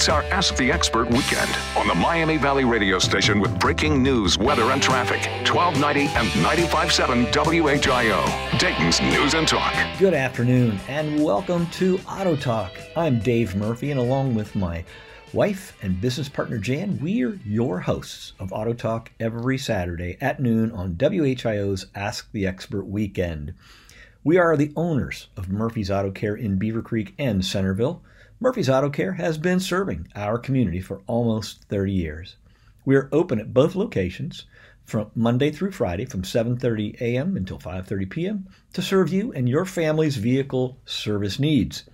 It's our Ask the Expert weekend on the Miami Valley radio station with breaking news, weather, and traffic. 1290 and 95.7 WHIO, Dayton's News and Talk. Good afternoon and welcome to Auto Talk. I'm Dave Murphy, and along with my wife and business partner Jan, we're your hosts of Auto Talk every Saturday at noon on WHIO's Ask the Expert weekend. We are the owners of Murphy's Auto Care in Beavercreek and Centerville. Murphy's Auto Care has been serving our community for almost 30 years. We are open at both locations from Monday through Friday from 7:30 a.m. until 5:30 p.m. to serve you and your family's vehicle service needs.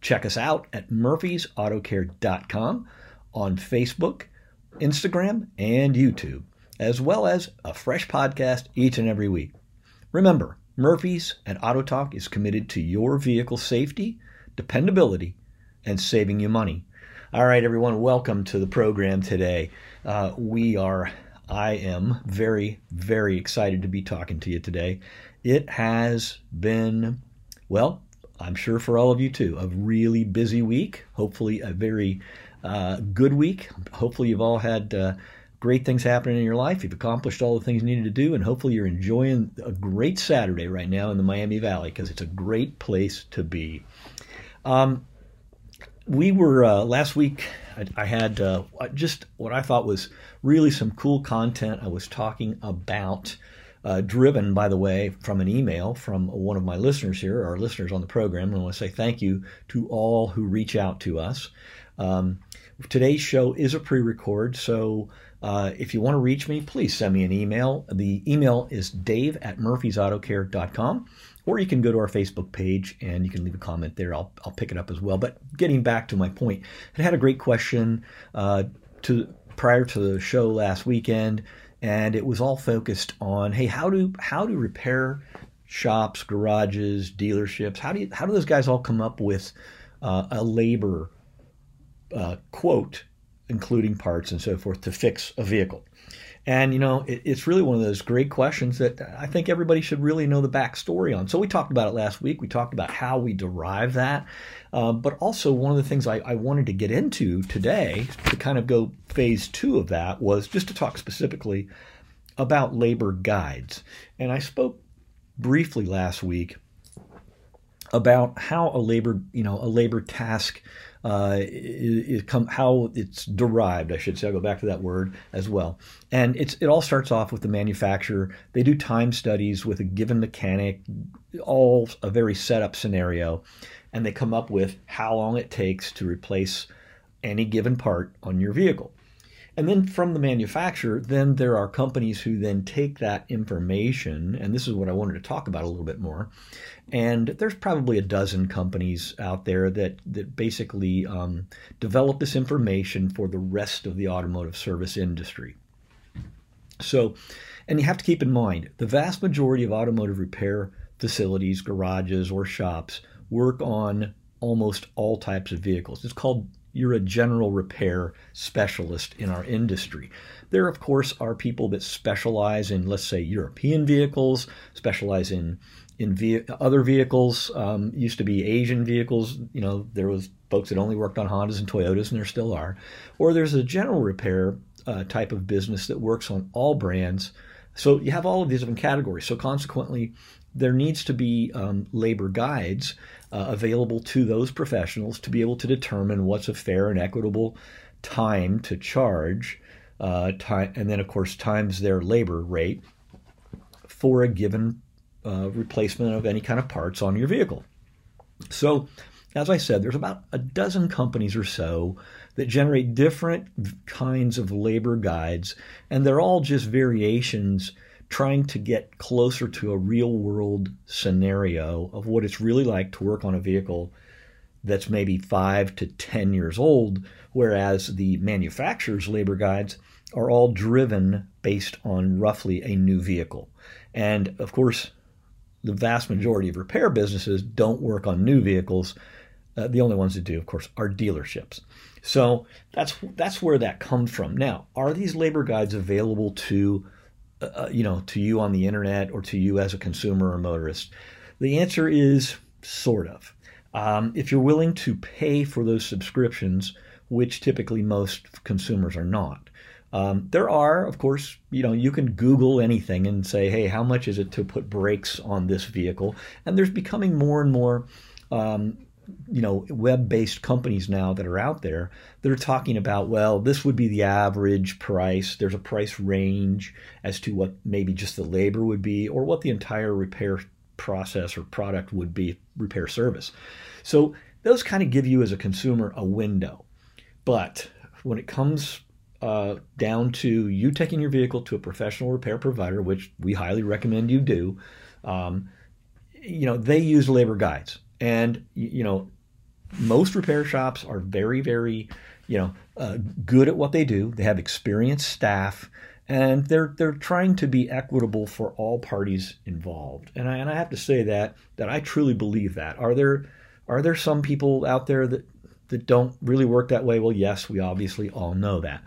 Check us out at murphysautocare.com on Facebook, Instagram, and YouTube, as well as a fresh podcast each and every week. Remember, Murphy's and Auto Talk is committed to your vehicle safety, dependability, and saving you money. All right, everyone, welcome to the program today. Uh, we are, I am very, very excited to be talking to you today. It has been, well, I'm sure for all of you too, a really busy week. Hopefully, a very uh, good week. Hopefully, you've all had uh, great things happening in your life. You've accomplished all the things you needed to do, and hopefully you're enjoying a great Saturday right now in the Miami Valley because it's a great place to be. Um, we were uh, last week. I, I had uh, just what I thought was really some cool content. I was talking about. Uh, driven, by the way, from an email from one of my listeners here, our listeners on the program. And I want to say thank you to all who reach out to us. Um, today's show is a pre record, so uh, if you want to reach me, please send me an email. The email is dave at murphysautocare.com, or you can go to our Facebook page and you can leave a comment there. I'll, I'll pick it up as well. But getting back to my point, I had a great question uh, to prior to the show last weekend, and it was all focused on, hey, how do how do repair shops, garages, dealerships, how do you, how do those guys all come up with uh, a labor uh, quote including parts and so forth, to fix a vehicle? And, you know, it, it's really one of those great questions that I think everybody should really know the backstory on. So we talked about it last week. We talked about how we derive that. Uh, but also, one of the things I, I wanted to get into today to kind of go phase two of that was just to talk specifically about labor guides. And I spoke briefly last week about how a labor, you know, a labor task uh, it, come, how it's derived, I should say. I'll go back to that word as well. And it's it all starts off with the manufacturer. They do time studies with a given mechanic, all a very set up scenario, and they come up with how long it takes to replace any given part on your vehicle. And then from the manufacturer, then there are companies who then take that information, and this is what I wanted to talk about a little bit more. And there's probably a dozen companies out there that that basically um, develop this information for the rest of the automotive service industry. So, and you have to keep in mind the vast majority of automotive repair facilities, garages, or shops work on almost all types of vehicles. It's called you're a general repair specialist in our industry. There, of course, are people that specialize in, let's say, European vehicles, specialize in in ve- other vehicles. Um, used to be Asian vehicles. You know, there was folks that only worked on Hondas and Toyotas, and there still are. Or there's a general repair uh, type of business that works on all brands. So you have all of these different categories. So consequently, there needs to be um, labor guides uh, available to those professionals to be able to determine what's a fair and equitable time to charge, uh, time, and then of course times their labor rate for a given uh, replacement of any kind of parts on your vehicle. So, as I said, there's about a dozen companies or so that generate different kinds of labor guides, and they're all just variations trying to get closer to a real world scenario of what it's really like to work on a vehicle that's maybe five to 10 years old, whereas the manufacturer's labor guides are all driven based on roughly a new vehicle. And of course, the vast majority of repair businesses don't work on new vehicles. Uh, the only ones that do, of course, are dealerships. So that's that's where that comes from. Now, are these labor guides available to uh, you know, to you on the internet or to you as a consumer or motorist? The answer is sort of. Um, if you're willing to pay for those subscriptions, which typically most consumers are not. Um, there are, of course, you know, you can Google anything and say, hey, how much is it to put brakes on this vehicle? And there's becoming more and more, um, you know, web based companies now that are out there that are talking about, well, this would be the average price. There's a price range as to what maybe just the labor would be or what the entire repair process or product would be, repair service. So those kind of give you as a consumer a window. But when it comes uh, down to you taking your vehicle to a professional repair provider, which we highly recommend you do. Um, you know, they use labor guides, and you know, most repair shops are very, very, you know, uh, good at what they do. They have experienced staff, and they're they're trying to be equitable for all parties involved. And I and I have to say that that I truly believe that. Are there are there some people out there that that don't really work that way? Well, yes, we obviously all know that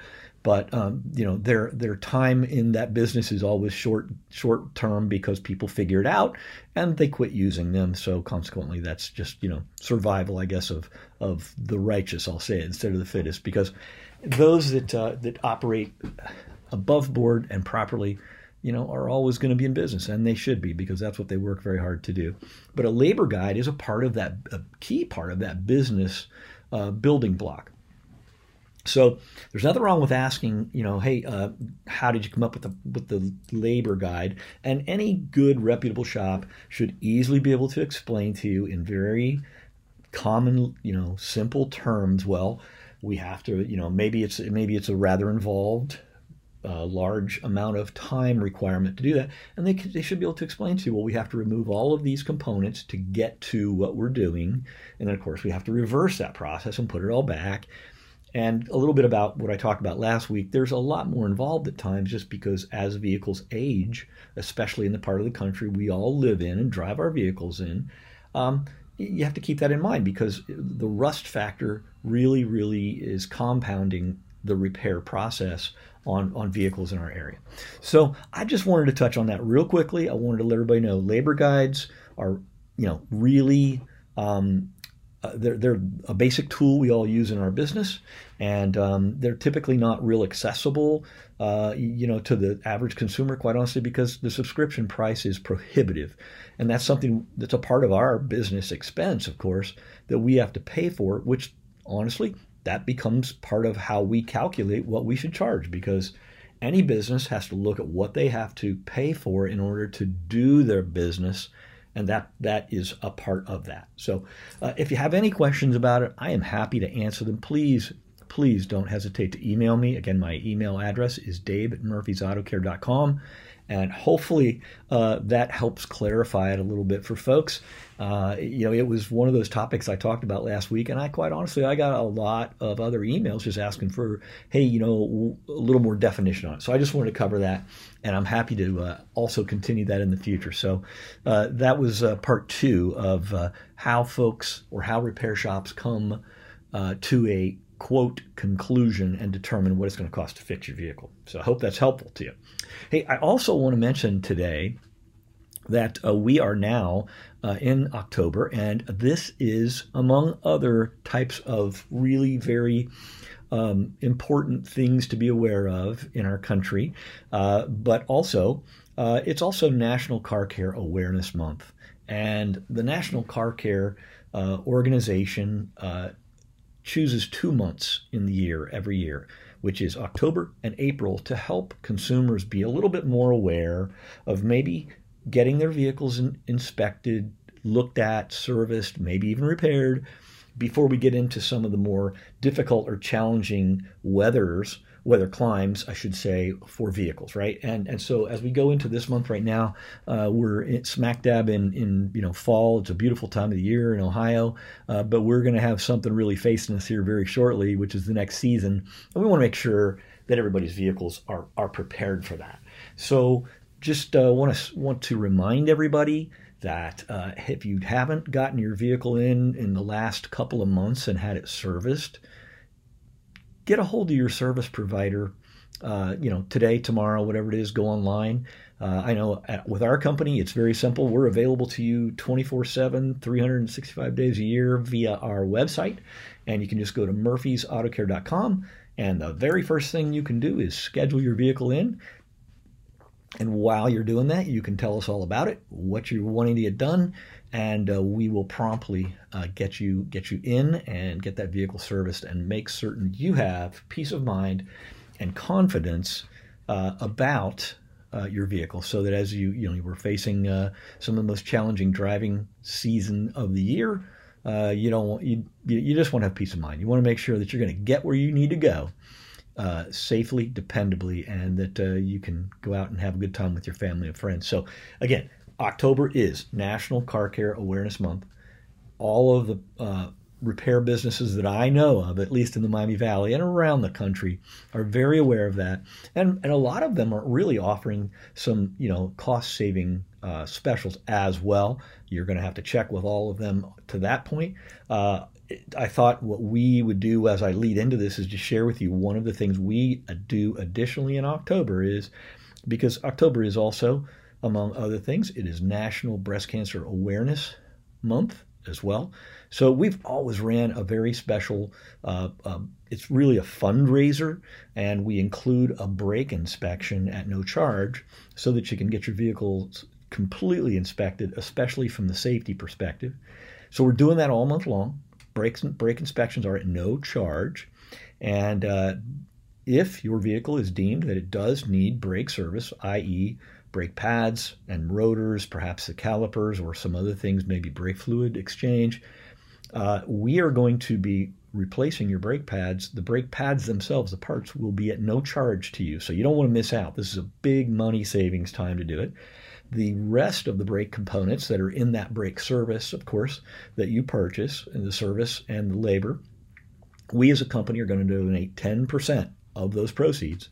but um, you know their their time in that business is always short short term because people figure it out and they quit using them. So consequently, that's just you know survival, I guess, of of the righteous. I'll say it instead of the fittest, because those that uh, that operate above board and properly. You know, are always going to be in business, and they should be because that's what they work very hard to do. But a labor guide is a part of that, a key part of that business uh, building block. So there's nothing wrong with asking, you know, hey, uh, how did you come up with the with the labor guide? And any good reputable shop should easily be able to explain to you in very common, you know, simple terms. Well, we have to, you know, maybe it's maybe it's a rather involved, uh, large amount of time requirement to do that, and they they should be able to explain to you. Well, we have to remove all of these components to get to what we're doing, and then of course we have to reverse that process and put it all back and a little bit about what I talked about last week. There's a lot more involved at times just because as vehicles age, especially in the part of the country we all live in and drive our vehicles in, um, you have to keep that in mind because the rust factor really, really is compounding the repair process on, on vehicles in our area. So I just wanted to touch on that real quickly. I wanted to let everybody know labor guides are, you know, really um, uh, they're, they're a basic tool we all use in our business, and um, they're typically not real accessible, uh, you know, to the average consumer. Quite honestly, because the subscription price is prohibitive, and that's something that's a part of our business expense, of course, that we have to pay for. Which, honestly, that becomes part of how we calculate what we should charge because any business has to look at what they have to pay for in order to do their business and that that is a part of that. So, uh, if you have any questions about it, I am happy to answer them. Please, please don't hesitate to email me. Again, my email address is dave at murphysautocare.com. And hopefully uh, that helps clarify it a little bit for folks. Uh, you know, it was one of those topics I talked about last week, and I quite honestly, I got a lot of other emails just asking for, hey, you know, a little more definition on it. So I just wanted to cover that, and I'm happy to uh, also continue that in the future. So uh, that was uh, part two of uh, how folks or how repair shops come to a quote conclusion and determine what it's going to cost to fix your vehicle. So I hope that's helpful to you. Hey, I also want to mention today that uh, we are now uh, in October, and this is among other types of really very um, important things to be aware of in our country, uh, but also uh, it's also National Car Care Awareness Month, and the National Car Care uh, organization uh, chooses two months in the year every year, which is October and April, to help consumers be a little bit more aware of maybe getting their vehicles in, inspected, looked at, serviced, maybe even repaired before we get into some of the more difficult or challenging weathers weather climes, I should say, for vehicles, right? And and so as we go into this month right now, uh, we're smack dab in in you know fall. It's a beautiful time of the year in Ohio, uh, but we're going to have something really facing us here very shortly, which is the next season, and we want to make sure that everybody's vehicles are are prepared for that. So just uh, want to want to remind everybody that uh, if you haven't gotten your vehicle in in the last couple of months and had it serviced, get a hold of your service provider uh, you know, today, tomorrow, whatever it is, go online. Uh, I know at, with our company, it's very simple. We're available to you 24 7, 365 days a year via our website. And you can just go to murphysautocare.com. And the very first thing you can do is schedule your vehicle in. And while you're doing that, you can tell us all about it, what you're wanting to get done, and uh, we will promptly uh, get you get you in and get that vehicle serviced and make certain you have peace of mind and confidence uh, about uh, your vehicle, so that as you you know we're facing uh, some of the most challenging driving season of the year, uh, you don't you you just want to have peace of mind. You want to make sure that you're going to get where you need to go uh, safely, dependably, and that uh, you can go out and have a good time with your family and friends. So, again, October is National Car Care Awareness Month. All of the uh, repair businesses that I know of, at least in the Miami Valley and around the country, are very aware of that, and and a lot of them are really offering some you know cost saving uh, specials as well. You're going to have to check with all of them to that point. Uh, I thought what we would do as I lead into this is to share with you one of the things we do additionally in October is because October is also, among other things, it is National Breast Cancer Awareness Month as well. So we've always ran a very special. Uh, uh, it's really a fundraiser, and we include a brake inspection at no charge, so that you can get your vehicles completely inspected, especially from the safety perspective. So we're doing that all month long. Brakes, brake inspections are at no charge. And uh, if your vehicle is deemed that it does need brake service, i.e., brake pads and rotors, perhaps the calipers or some other things, maybe brake fluid exchange, uh, we are going to be replacing your brake pads. The brake pads themselves, the parts, will be at no charge to you. So you don't want to miss out. This is a big money savings time to do it. The rest of the brake components that are in that brake service, of course, that you purchase, and the service and the labor, we as a company are going to donate 10% of those proceeds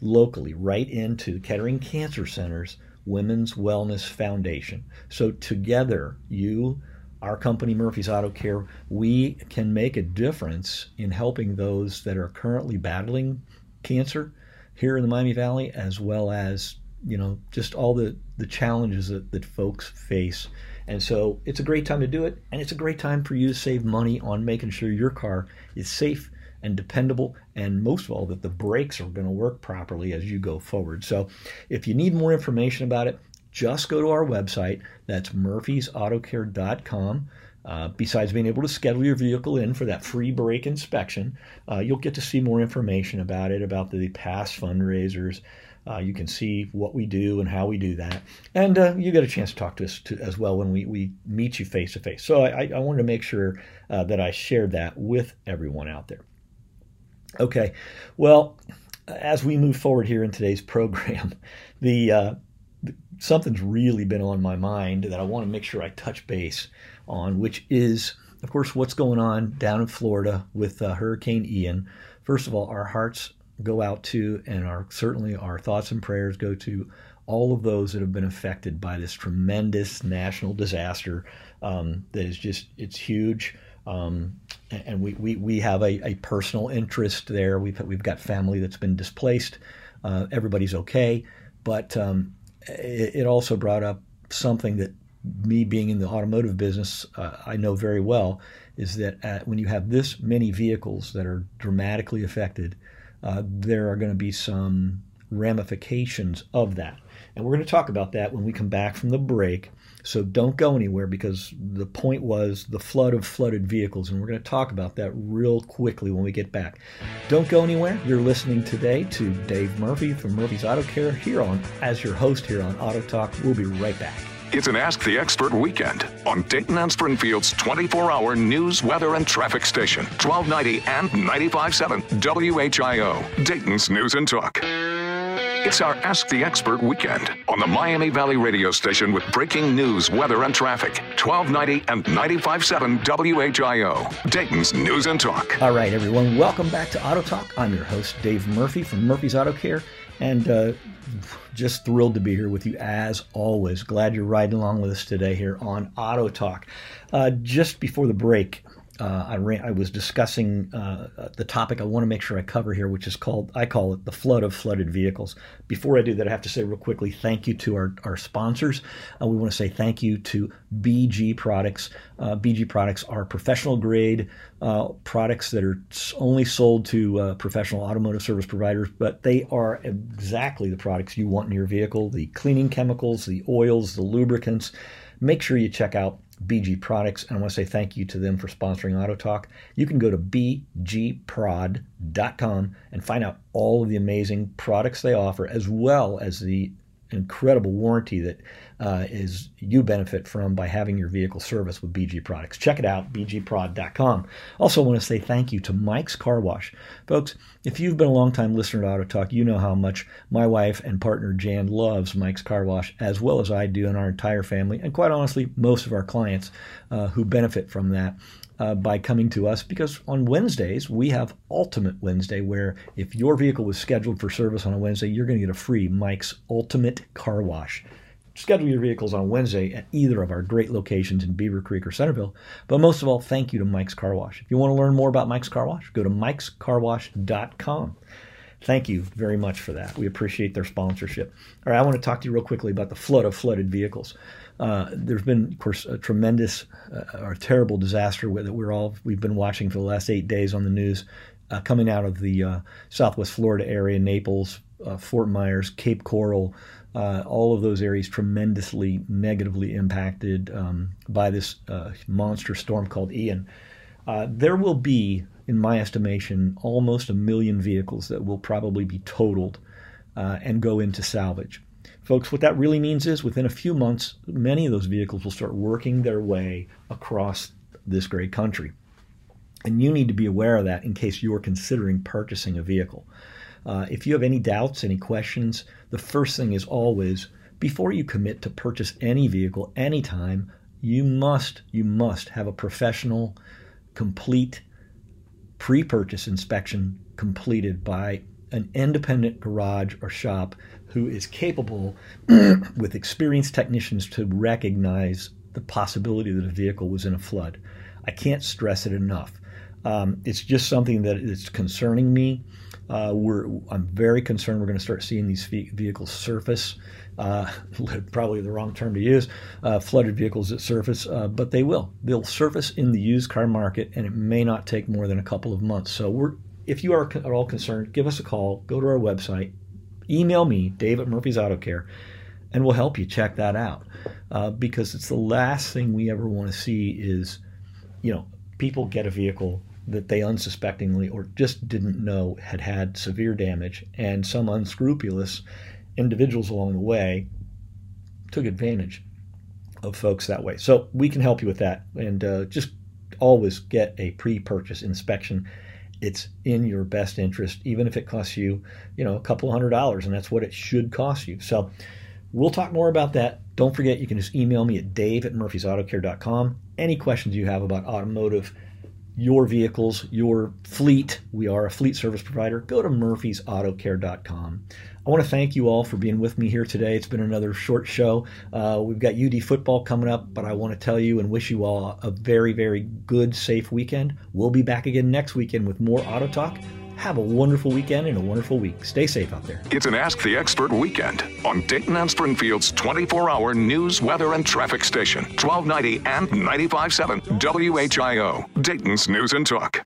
locally right into Kettering Cancer Center's Women's Wellness Foundation. So together, you, our company, Murphy's Auto Care, we can make a difference in helping those that are currently battling cancer here in the Miami Valley, as well as you know just all the the challenges that, that folks face and so it's a great time to do it and it's a great time for you to save money on making sure your car is safe and dependable and most of all that the brakes are going to work properly as you go forward so if you need more information about it just go to our website that's murphysautocare.com uh, besides being able to schedule your vehicle in for that free brake inspection, uh, you'll get to see more information about it, about the past fundraisers, uh, you can see what we do and how we do that. And uh, you get a chance to talk to us to, as well when we, we meet you face to face. So I, I wanted to make sure uh, that I shared that with everyone out there. Okay, well, as we move forward here in today's program, the uh, something's really been on my mind that I want to make sure I touch base on, which is, of course, what's going on down in Florida with uh, Hurricane Ian. First of all, our hearts go out to, and our certainly our thoughts and prayers go to all of those that have been affected by this tremendous national disaster um, that is just it's huge. Um, and we, we, we have a, a, personal interest there. We've, we've got family that's been displaced. Uh, everybody's okay. But um, it, it, also brought up something that me being in the automotive business, uh, I know very well, is that uh, when you have this many vehicles that are dramatically affected, uh, there are going to be some ramifications of that. And we're going to talk about that when we come back from the break. So don't go anywhere because the point was the flood of flooded vehicles, and we're going to talk about that real quickly when we get back. Don't go anywhere. You're listening today to Dave Murphy from Murphy's Auto Care here on as your host here on Auto Talk. We'll be right back. It's an Ask the Expert weekend on Dayton and Springfield's 24 hour news, weather, and traffic station, 1290 and 957 WHIO, Dayton's News and Talk. It's our Ask the Expert weekend on the Miami Valley radio station with breaking news, weather, and traffic. 1290 and 957 WHIO, Dayton's News and Talk. All right, everyone, welcome back to Auto Talk. I'm your host, Dave Murphy from Murphy's Auto Care. And uh, just thrilled to be here with you as always. Glad you're riding along with us today here on Auto Talk. Uh, just before the break, uh, I, ran, I was discussing uh, the topic I want to make sure I cover here, which is called, I call it the flood of flooded vehicles. Before I do that, I have to say real quickly thank you to our, our sponsors. Uh, we want to say thank you to BG Products. Uh, BG Products are professional grade uh, products that are only sold to uh, professional automotive service providers, but they are exactly the products you want in your vehicle the cleaning chemicals, the oils, the lubricants. Make sure you check out BG Products, and I want to say thank you to them for sponsoring Auto Talk. You can go to bgprod.com and find out all of the amazing products they offer, as well as the incredible warranty that uh, is you benefit from by having your vehicle serviced with BG products. Check it out, bgprod.com. Also, want to say thank you to Mike's Car Wash. Folks, if you've been a long time listener to Auto Talk, you know how much my wife and partner Jan loves Mike's Car Wash, as well as I do and our entire family, and quite honestly, most of our clients uh, who benefit from that uh, by coming to us because on Wednesdays we have Ultimate Wednesday, where if your vehicle was scheduled for service on a Wednesday, you're going to get a free Mike's Ultimate Car Wash. Schedule your vehicles on Wednesday at either of our great locations in Beavercreek or Centerville. But most of all, thank you to Mike's Car Wash. If you want to learn more about Mike's Car Wash, go to mikescarwash.com. Thank you very much for that. We appreciate their sponsorship. All right, I want to talk to you real quickly about the flood of flooded vehicles. Uh, there's been, of course, a tremendous uh, or terrible disaster that we're all we've been watching for the last eight days on the news, uh, coming out of the uh, Southwest Florida area, Naples, uh, Fort Myers, Cape Coral, uh, all of those areas tremendously negatively impacted um, by this monster storm called Ian. there will be, in my estimation, almost a million vehicles that will probably be totaled and go into salvage. Folks, what that really means is within a few months, many of those vehicles will start working their way across this great country. And you need to be aware of that in case you're considering purchasing a vehicle. Uh, if you have any doubts, any questions, the first thing is always before you commit to purchase any vehicle anytime, you must you must have a professional, complete pre-purchase inspection completed by an independent garage or shop who is capable with experienced technicians to recognize the possibility that a vehicle was in a flood. I can't stress it enough. Um, it's just something that is concerning me. Uh, we're, I'm very concerned we're going to start seeing these vehicles surface. Uh, probably the wrong term to use, uh, flooded vehicles that surface, uh, but they will. They'll surface in the used car market, and it may not take more than a couple of months. So if you are at all concerned, give us a call. Go to our website, email me, Dave at Murphy's Auto Care, and we'll help you check that out. Uh, because it's the last thing we ever want to see is, you know, people get a vehicle that they unsuspectingly or just didn't know had had severe damage, and some unscrupulous individuals along the way took advantage of folks that way. So we can help you with that, and uh, just always get a pre-purchase inspection it's in your best interest, even if it costs you, you know, a couple hundred dollars, and that's what it should cost you. So we'll talk more about that. Don't forget, you can just email me at dave at murphysautocare.com. Any questions you have about automotive, your vehicles, your fleet, we are a fleet service provider, go to murphysautocare.com. I want to thank you all for being with me here today. It's been another short show. Uh, we've got UD football coming up, but I want to tell you and wish you all a very, very good, safe weekend. We'll be back again next weekend with more Auto Talk. Have a wonderful weekend and a wonderful week. Stay safe out there. It's an Ask the Expert weekend on Dayton and Springfield's 24 hour news, weather, and traffic station, 1290 and 957 WHIO, Dayton's News and Talk.